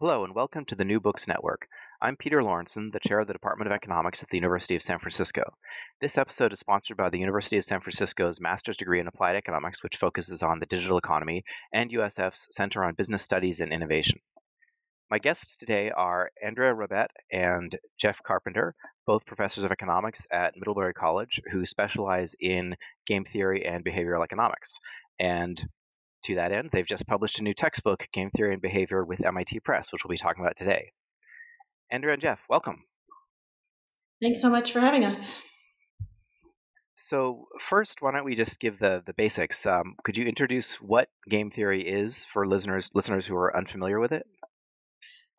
Hello, and welcome to the New Books Network. I'm Peter Lorentzen, the chair of the Department of Economics at the University of San Francisco. This episode is sponsored by the University of San Francisco's Master's degree in Applied Economics, which focuses on the digital economy, and USF's Center on Business Studies and Innovation. My guests today are Andrea Robbett and Jeff Carpenter, both professors of economics at Middlebury College who specialize in game theory and behavioral economics. And to that end, they've just published a new textbook, Game Theory and Behavior, with MIT Press, which we'll be talking about today. Andrea and Jeff, welcome. Thanks so much for having us. So, first, why don't we just give the, the basics? Um, could you introduce what game theory is for listeners listeners who are unfamiliar with it?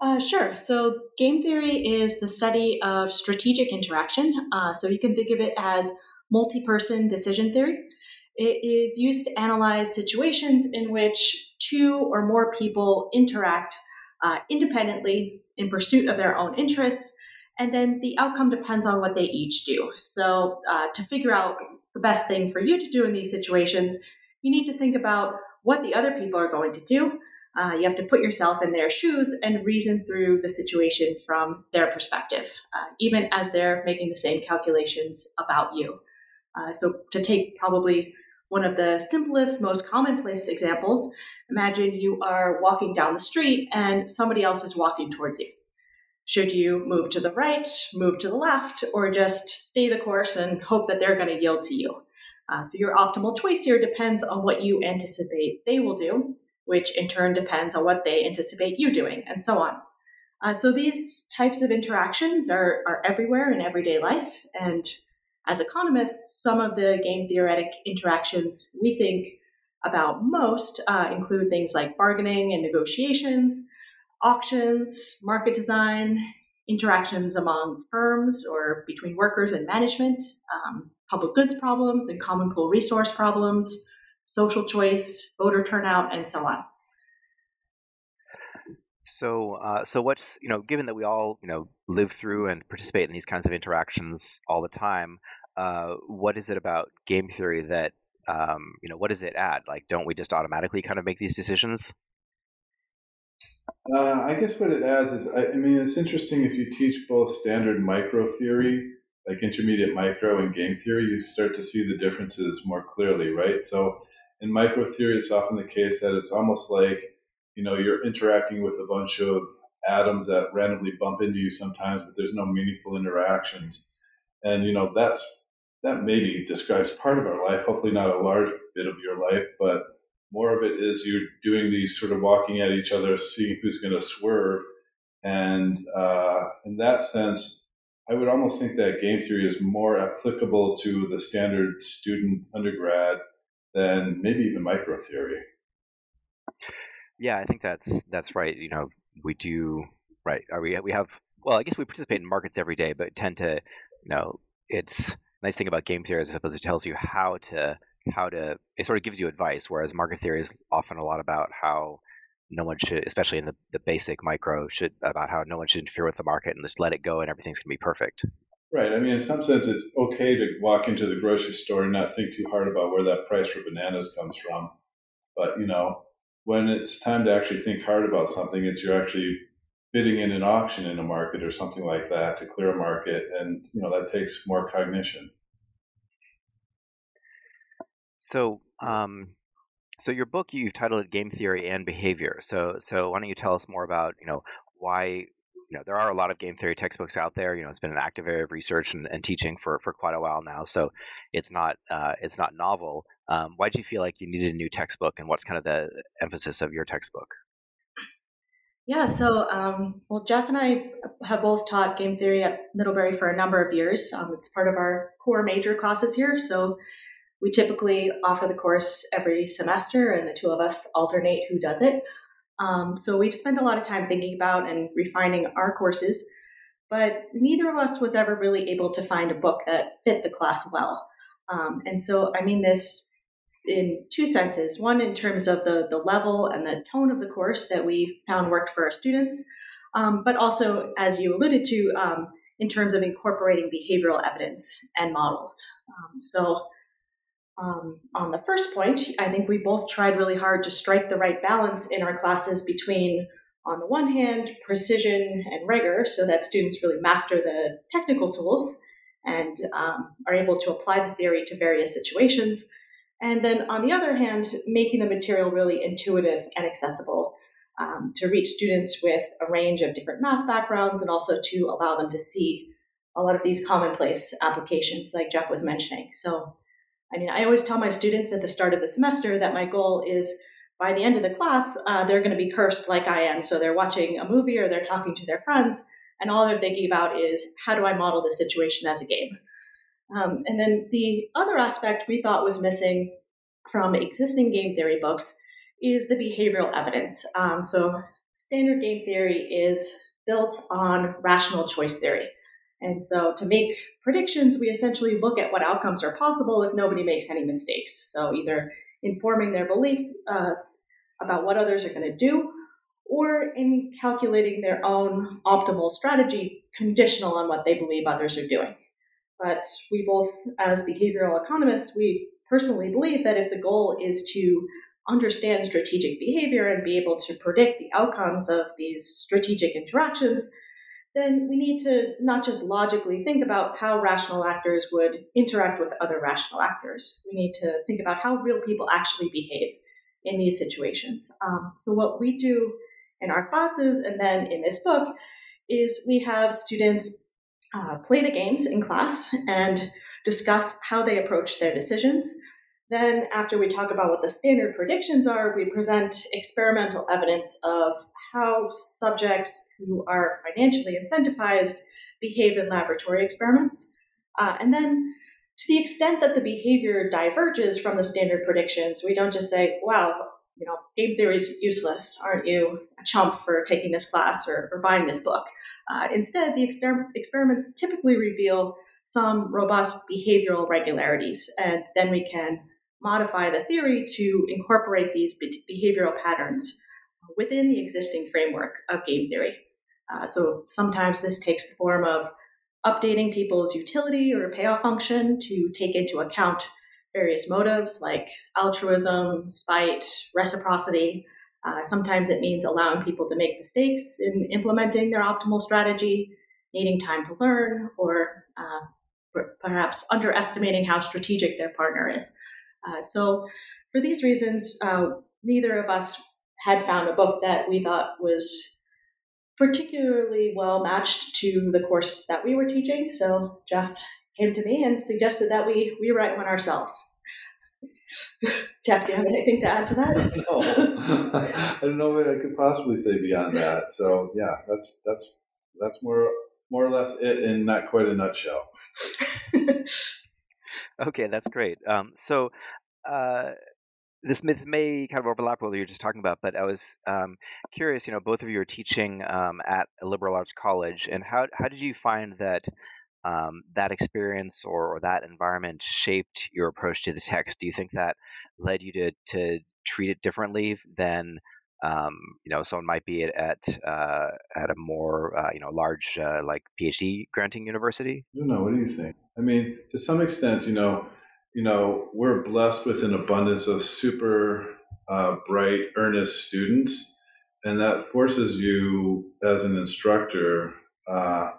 Uh, sure. So, game theory is the study of strategic interaction. Uh, so, you can think of it as multi person decision theory. It is used to analyze situations in which two or more people interact uh, independently in pursuit of their own interests, and then the outcome depends on what they each do. So, uh, to figure out the best thing for you to do in these situations, you need to think about what the other people are going to do. Uh, you have to put yourself in their shoes and reason through the situation from their perspective, uh, even as they're making the same calculations about you. Uh, so, to take probably one of the simplest, most commonplace examples, imagine you are walking down the street and somebody else is walking towards you. Should you move to the right, move to the left, or just stay the course and hope that they're going to yield to you? Uh, so, your optimal choice here depends on what you anticipate they will do, which in turn depends on what they anticipate you doing, and so on. Uh, so, these types of interactions are, are everywhere in everyday life, and as economists, some of the game theoretic interactions we think about most uh, include things like bargaining and negotiations, auctions, market design, interactions among firms or between workers and management, um, public goods problems and common pool resource problems, social choice, voter turnout, and so on. So, uh, so what's you know, given that we all you know live through and participate in these kinds of interactions all the time, uh, what is it about game theory that um, you know what does it add? Like, don't we just automatically kind of make these decisions? Uh, I guess what it adds is, I, I, mean, it's interesting if you teach both standard micro theory, like intermediate micro and game theory, you start to see the differences more clearly, right? So in micro theory, it's often the case that it's almost like, you know, you're interacting with a bunch of atoms that randomly bump into you sometimes, but there's no meaningful interactions. And, you know, that's that maybe describes part of our life, hopefully not a large bit of your life, but more of it is you're doing these sort of walking at each other, seeing who's going to swerve. And uh, in that sense, I would almost think that game theory is more applicable to the standard student undergrad than maybe even micro theory. Yeah, I think that's that's right. You know, we do right. Are we we have well, I guess we participate in markets every day, but tend to, you know, it's nice thing about game theory is I suppose it tells you how to how to it sort of gives you advice, whereas market theory is often a lot about how no one should, especially in the, the basic micro, should about how no one should interfere with the market and just let it go and everything's gonna be perfect. Right. I mean, in some sense, it's okay to walk into the grocery store and not think too hard about where that price for bananas comes from. But you know, when it's time to actually think hard about something, it's you're actually bidding in an auction in a market or something like that to clear a market, and you know that takes more cognition. So, um, So your book, you've titled it "Game Theory and Behavior." So, so why don't you tell us more about, you know, why, you know, there are a lot of game theory textbooks out there. You know, it's been an active area of research and, and teaching for, for quite a while now. So, it's not uh, it's not novel. Um, why did you feel like you needed a new textbook, and what's kind of the emphasis of your textbook? Yeah, so um, well, Jeff and I have both taught game theory at Middlebury for a number of years. Um, it's part of our core major classes here. So we typically offer the course every semester, and the two of us alternate who does it. Um, so we've spent a lot of time thinking about and refining our courses, but neither of us was ever really able to find a book that fit the class well. Um, and so I mean this in two senses. One, in terms of the, the level and the tone of the course that we found worked for our students, um, but also, as you alluded to, um, in terms of incorporating behavioral evidence and models. Um, so, um, on the first point, I think we both tried really hard to strike the right balance in our classes between, on the one hand, precision and rigor, so that students really master the technical tools and um, are able to apply the theory to various situations and then on the other hand, making the material really intuitive and accessible um, to reach students with a range of different math backgrounds and also to allow them to see a lot of these commonplace applications like Jeff was mentioning. So, I mean, I always tell my students at the start of the semester that my goal is by the end of the class, uh, they're going to be cursed like I am. So they're watching a movie or they're talking to their friends, and all they're thinking about is how do I model the situation as a game? Um, and then the other aspect we thought was missing from existing game theory books is the behavioral evidence. Um, so, standard game theory is built on rational choice theory. And so, to make predictions, we essentially look at what outcomes are possible if nobody makes any mistakes. So, either informing their beliefs uh, about what others are going to do, or in calculating their own optimal strategy conditional on what they believe others are doing. But we both, as behavioral economists, we personally believe that if the goal is to understand strategic behavior and be able to predict the outcomes of these strategic interactions, then we need to not just logically think about how rational actors would interact with other rational actors. We need to think about how real people actually behave in these situations. Um, so, what we do in our classes and then in this book is we have students uh, play the games in class and discuss how they approach their decisions. Then, after we talk about what the standard predictions are, we present experimental evidence of how subjects who are financially incentivized behave in laboratory experiments. Uh, and then, to the extent that the behavior diverges from the standard predictions, we don't just say, wow, you know, game theory is useless. Aren't you a chump for taking this class or, or buying this book? Uh, instead, the exper- experiments typically reveal some robust behavioral regularities, and then we can modify the theory to incorporate these behavioral patterns within the existing framework of game theory. Uh, so sometimes this takes the form of updating people's utility or payoff function to take into account various motives like altruism, spite, reciprocity. Uh, sometimes it means allowing people to make mistakes in implementing their optimal strategy, needing time to learn, or uh, perhaps underestimating how strategic their partner is. Uh, so, for these reasons, uh, neither of us had found a book that we thought was particularly well matched to the courses that we were teaching. So, Jeff came to me and suggested that we rewrite one ourselves. Jeff, do you have anything to add to that? no, I don't know what I could possibly say beyond that. So yeah, that's that's that's more more or less it in not quite a nutshell. okay, that's great. Um, so uh, this, this may kind of overlap with what you're just talking about, but I was um, curious. You know, both of you are teaching um, at a liberal arts college, and how how did you find that um, that experience or, or, that environment shaped your approach to the text? Do you think that led you to to treat it differently than um, you know, someone might be at at, uh, at a more uh, you know large uh, like PhD granting university. I don't know. What do you think? I mean, to some extent, you know, you know, we're blessed with an abundance of super uh, bright, earnest students, and that forces you as an instructor uh,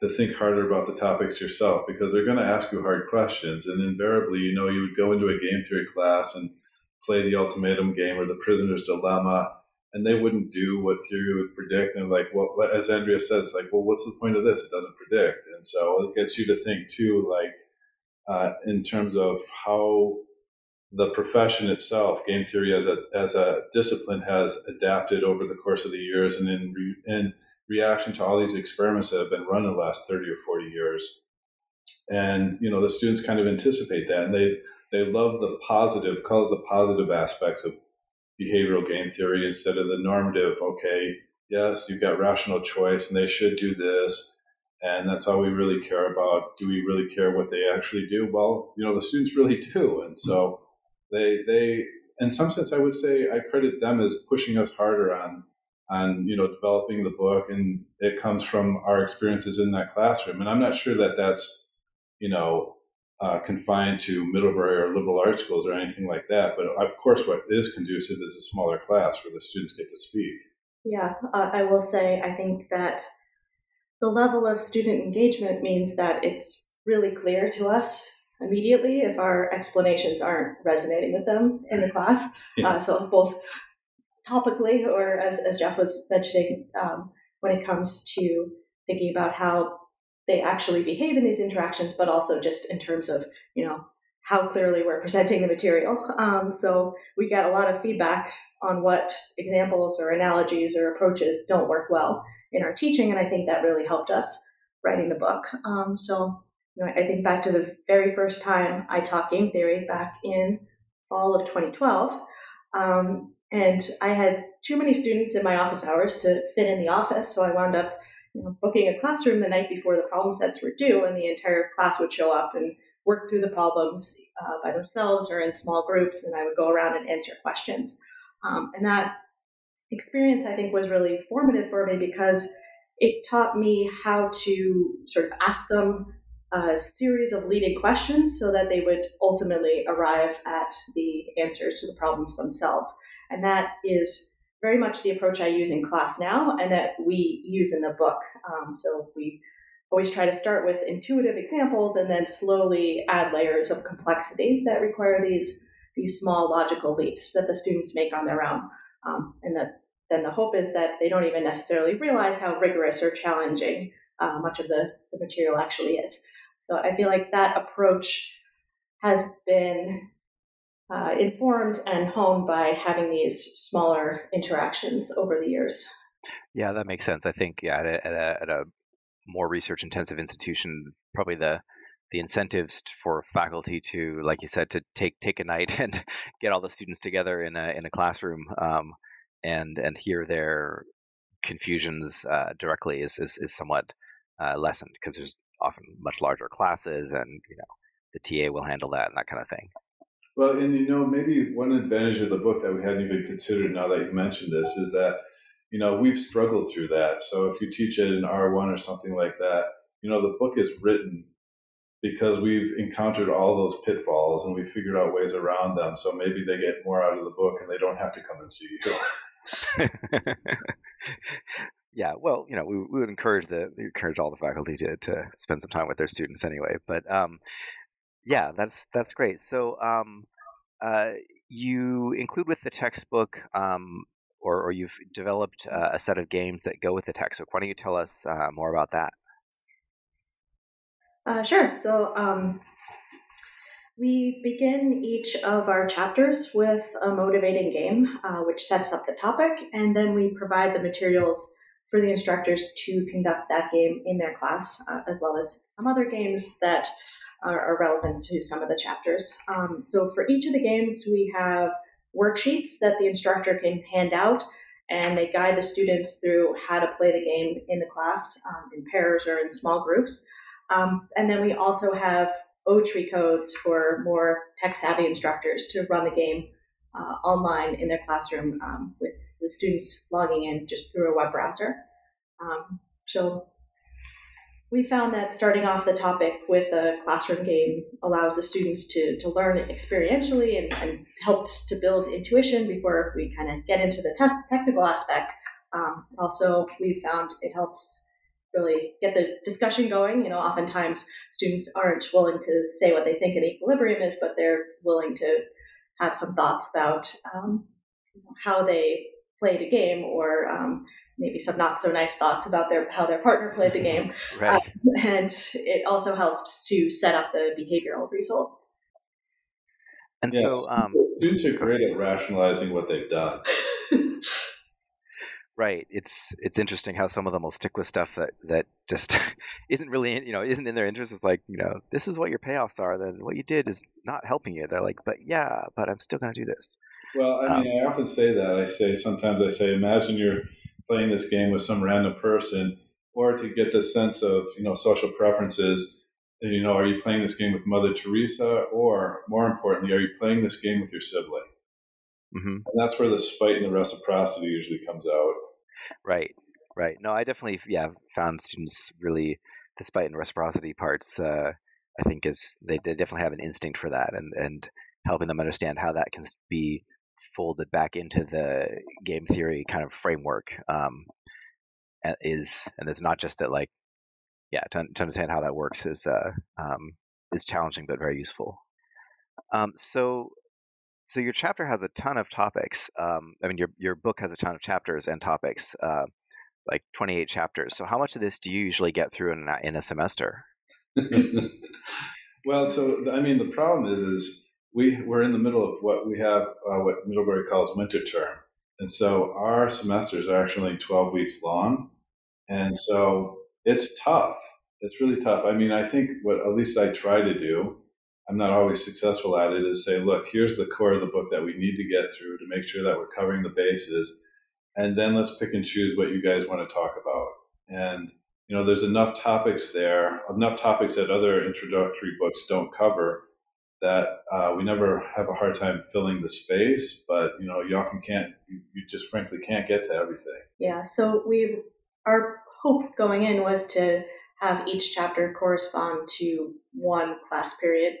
to think harder about the topics yourself because they're going to ask you hard questions, and invariably, you know, you would go into a game theory class and play the ultimatum game or the prisoner's dilemma, and they wouldn't do what theory would predict. And like, what, what as Andrea says, like, well, what's the point of this? It doesn't predict, and so it gets you to think too, like, uh, in terms of how the profession itself, game theory as a as a discipline, has adapted over the course of the years, and in in reaction to all these experiments that have been run in the last thirty or forty years, and you know the students kind of anticipate that, and they they love the positive, call it the positive aspects of behavioral game theory instead of the normative. Okay, yes, you've got rational choice, and they should do this, and that's all we really care about. Do we really care what they actually do? Well, you know the students really do, and so they they in some sense I would say I credit them as pushing us harder on on you know developing the book and it comes from our experiences in that classroom and I'm not sure that that's you know uh, confined to Middlebury or liberal arts schools or anything like that but of course what is conducive is a smaller class where the students get to speak yeah uh, I will say I think that the level of student engagement means that it's really clear to us immediately if our explanations aren't resonating with them in the class. Yeah. Uh, so both topically or as, as Jeff was mentioning, um, when it comes to thinking about how they actually behave in these interactions, but also just in terms of, you know, how clearly we're presenting the material. Um, so we get a lot of feedback on what examples or analogies or approaches don't work well in our teaching, and I think that really helped us writing the book. Um, so you know, I think back to the very first time I taught game theory back in fall of 2012. Um, and I had too many students in my office hours to fit in the office, so I wound up you know, booking a classroom the night before the problem sets were due, and the entire class would show up and work through the problems uh, by themselves or in small groups, and I would go around and answer questions. Um, and that experience, I think, was really formative for me because it taught me how to sort of ask them a series of leading questions so that they would ultimately arrive at the answers to the problems themselves. And that is very much the approach I use in class now and that we use in the book. Um, so we always try to start with intuitive examples and then slowly add layers of complexity that require these these small logical leaps that the students make on their own. Um, and then the hope is that they don't even necessarily realize how rigorous or challenging uh, much of the, the material actually is. So I feel like that approach has been uh, informed and honed by having these smaller interactions over the years. Yeah, that makes sense. I think yeah, at a, at a, at a more research intensive institution, probably the the incentives for faculty to, like you said, to take take a night and get all the students together in a in a classroom um, and and hear their confusions uh, directly is, is, is somewhat uh, lessened because there's often much larger classes and you know the TA will handle that and that kind of thing. Well, and you know maybe one advantage of the book that we hadn't even considered now that you mentioned this is that you know we've struggled through that. So if you teach it in R1 or something like that, you know the book is written because we've encountered all those pitfalls and we figured out ways around them. So maybe they get more out of the book and they don't have to come and see you. yeah, well, you know, we, we would encourage the encourage all the faculty to, to spend some time with their students anyway. But um, yeah, that's that's great. So um, uh, you include with the textbook, um, or, or you've developed uh, a set of games that go with the textbook. Why don't you tell us uh, more about that? Uh, sure. So um, we begin each of our chapters with a motivating game, uh, which sets up the topic, and then we provide the materials for the instructors to conduct that game in their class, uh, as well as some other games that are, relevant to some of the chapters. Um, so for each of the games, we have worksheets that the instructor can hand out, and they guide the students through how to play the game in the class um, in pairs or in small groups. Um, and then we also have oTree codes for more tech savvy instructors to run the game uh, online in their classroom um, with the students logging in just through a web browser. Um, so we found that starting off the topic with a classroom game allows the students to, to learn experientially and, and helps to build intuition before we kind of get into the te- technical aspect. Um, also, we found it helps really get the discussion going. You know, oftentimes students aren't willing to say what they think an equilibrium is, but they're willing to have some thoughts about um, how they played a game or um, maybe some not so nice thoughts about their how their partner played the game. right. Uh, and it also helps to set up the behavioral results. And Yeah. so, um, Students are great at rationalizing what they've done. right, it's it's interesting how some of them will stick with stuff that that just isn't really in, you know isn't in their interest. It's like you know this is what your payoffs are. Then what you did is not helping you. They're like, but yeah, but I'm still going to do this. Well, I Um, mean, I often say that. I say sometimes I say, imagine you're playing this game with some random person, or to get the sense of you know social preferences. And, you know, are you playing this game with Mother Teresa, or more importantly, are you playing this game with your sibling? hmm And that's where the spite and the reciprocity usually comes out. Right, right. No, I definitely yeah found students really the spite and reciprocity parts. Uh, I think is they, they definitely have an instinct for that, and and helping them understand how that can be folded back into the game theory kind of framework um, is and it's not just that like yeah to, to understand how that works is uh, um, is challenging but very useful. Um, so so your chapter has a ton of topics. Um, I mean, your your book has a ton of chapters and topics, uh, like 28 chapters. So how much of this do you usually get through in in a semester? well, so I mean, the problem is, is we we're in the middle of what we have, uh, what Middlebury calls winter term, and so our semesters are actually 12 weeks long, and so it's tough. It's really tough. I mean, I think what at least I try to do. I'm not always successful at it. Is say, look, here's the core of the book that we need to get through to make sure that we're covering the bases, and then let's pick and choose what you guys want to talk about. And you know, there's enough topics there, enough topics that other introductory books don't cover that uh, we never have a hard time filling the space. But you know, you often can't. You, you just frankly can't get to everything. Yeah, so we our hope going in was to have each chapter correspond to one class period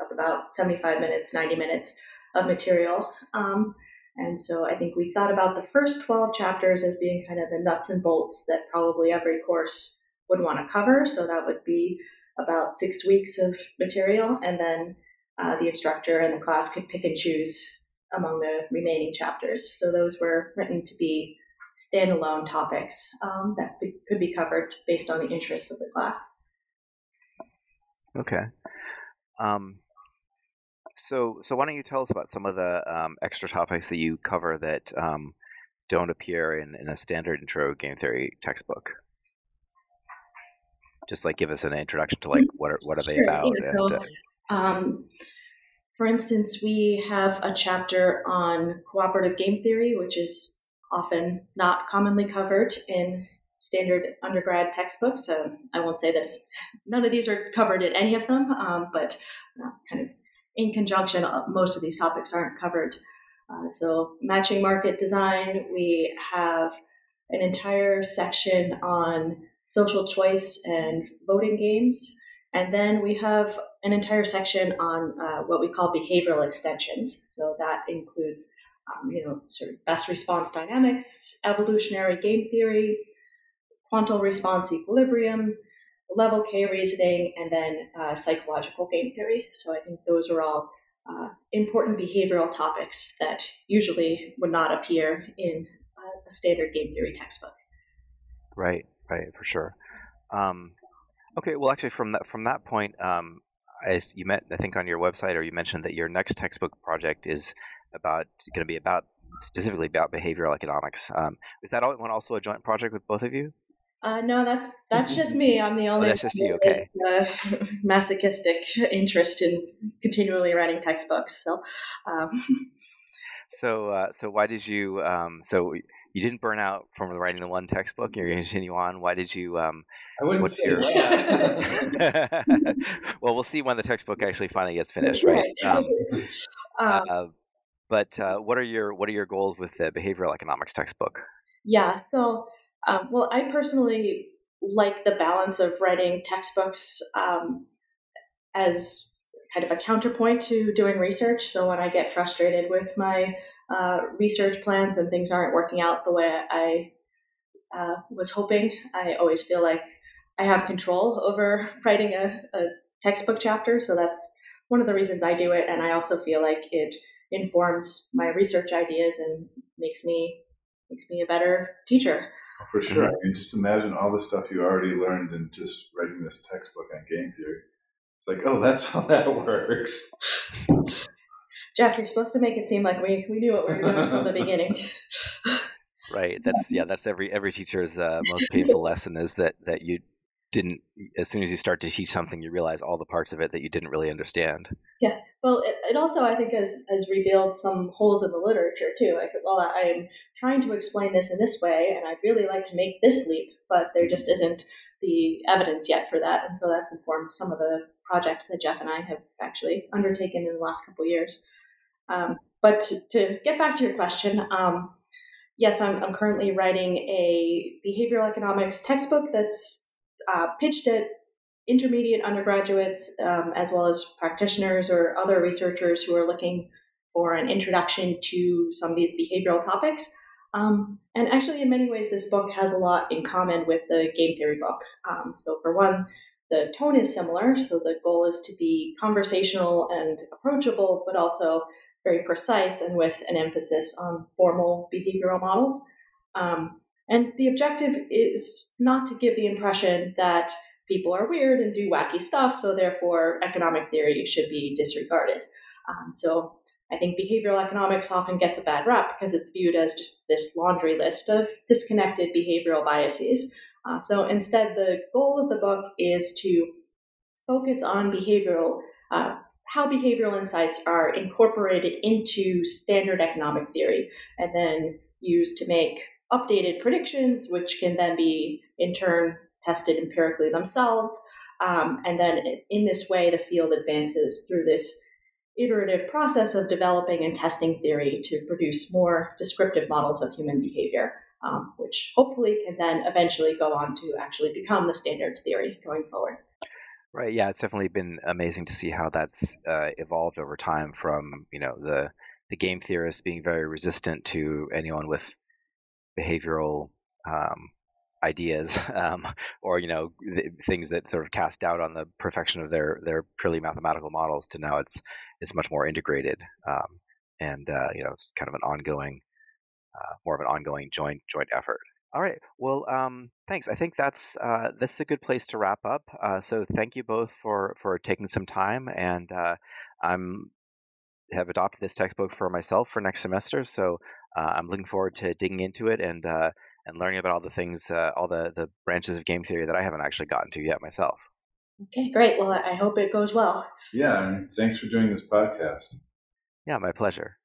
of about 75 minutes, 90 minutes of material. Um, and so I think we thought about the first 12 chapters as being kind of the nuts and bolts that probably every course would want to cover. So that would be about six weeks of material, and then uh, the instructor and the class could pick and choose among the remaining chapters. So those were written to be standalone topics um, that be, could be covered based on the interests of the class. Okay. Um, so so why don't you tell us about some of the um, extra topics that you cover that um, don't appear in, in a standard intro game theory textbook? Just like give us an introduction to like what are what are they about? yeah, and, uh, Um, for instance, we have a chapter on cooperative game theory, which is often not commonly covered in standard undergrad textbooks. So I won't say that none of these are covered in any of them, um, but uh, kind of in conjunction, uh, most of these topics aren't covered. Uh, so matching market design, we have an entire section on social choice and voting games. And then we have an entire section on uh, what we call behavioral extensions. So that includes, um, you know, sort of best response dynamics, evolutionary game theory, quantal response equilibrium, level K reasoning, and then uh, psychological game theory. So I think those are all uh, important behavioral topics that usually would not appear in uh, a standard game theory textbook. Right, right, for sure. Um, okay, well, actually, from that from that point, um, as you met, I think on your website, or you mentioned that your next textbook project is about going to be about specifically about behavioral economics. Um, is that all, one also a joint project with both of you? Uh, no, that's that's just me. I'm the only Oh, that's just one you, is, uh, masochistic interest in continually writing textbooks. So, um, So, uh, so why did you? Um, so you didn't burn out from writing the one textbook. You're going to continue on. Why did you? Um, I wouldn't what's say your? that. well, we'll see when the textbook actually finally gets finished, right? Um, um, uh, but uh, what are your what are your goals with the behavioral economics textbook? Yeah, so, um, well, I personally like the balance of writing textbooks um, as kind of a counterpoint to doing research. So when I get frustrated with my uh, research plans and things aren't working out the way I uh, was hoping, I always feel like I have control over writing a, a textbook chapter. So that's one of the reasons I do it. And I also feel like it informs my research ideas and makes me makes me a better teacher. For sure. I mean, just imagine all the stuff you already learned in just writing this textbook on game theory. It's like, oh, that's how that works. Jeff, you're supposed to make it seem like we, we knew what we were doing from the beginning. right. That's yeah. That's every every teacher's uh, most painful lesson is that that you didn't as soon as you start to teach something you realize all the parts of it that you didn't really understand yeah well it, it also i think has has revealed some holes in the literature too like well i'm trying to explain this in this way and i'd really like to make this leap but there just isn't the evidence yet for that and so that's informed some of the projects that jeff and i have actually undertaken in the last couple years um, but to, to, get back to your question um, yes I'm, I'm currently writing a behavioral economics textbook that's uh, pitched at intermediate undergraduates um, as well as practitioners or other researchers who are looking for an introduction to some of these behavioral topics. Um, and actually, in many ways, this book has a lot in common with the game theory book. Um, so, for one, the tone is similar. So, the goal is to be conversational and approachable, but also very precise and with an emphasis on formal behavioral models. Um, and the objective is not to give the impression that people are weird and do wacky stuff, so therefore economic theory should be disregarded. Um, so I think behavioral economics often gets a bad rap because it's viewed as just this laundry list of disconnected behavioral biases. Uh, so instead, the goal of the book is to focus on behavioral, uh, how behavioral insights are incorporated into standard economic theory, and then used to make updated predictions, which can then be in turn tested empirically themselves. Um, and then in this way, the field advances through this iterative process of developing and testing theory to produce more descriptive models of human behavior, um, which hopefully can then eventually go on to actually become the standard theory going forward. Right. Yeah, it's definitely been amazing to see how that's uh, evolved over time. From you know the the game theorists being very resistant to anyone with behavioral um, ideas um, or you know th- things that sort of cast doubt on the perfection of their their purely mathematical models to now it's it's much more integrated um, and uh, you know it's kind of an ongoing uh, more of an ongoing joint joint effort all right well um, thanks i think that's uh, this is a good place to wrap up uh, so thank you both for for taking some time and uh, i'm have adopted this textbook for myself for next semester so uh, I'm looking forward to digging into it and uh, and learning about all the things, uh, all the the branches of game theory that I haven't actually gotten to yet myself. Okay, great. Well, I hope it goes well. Yeah, and thanks for doing this podcast. Yeah, my pleasure.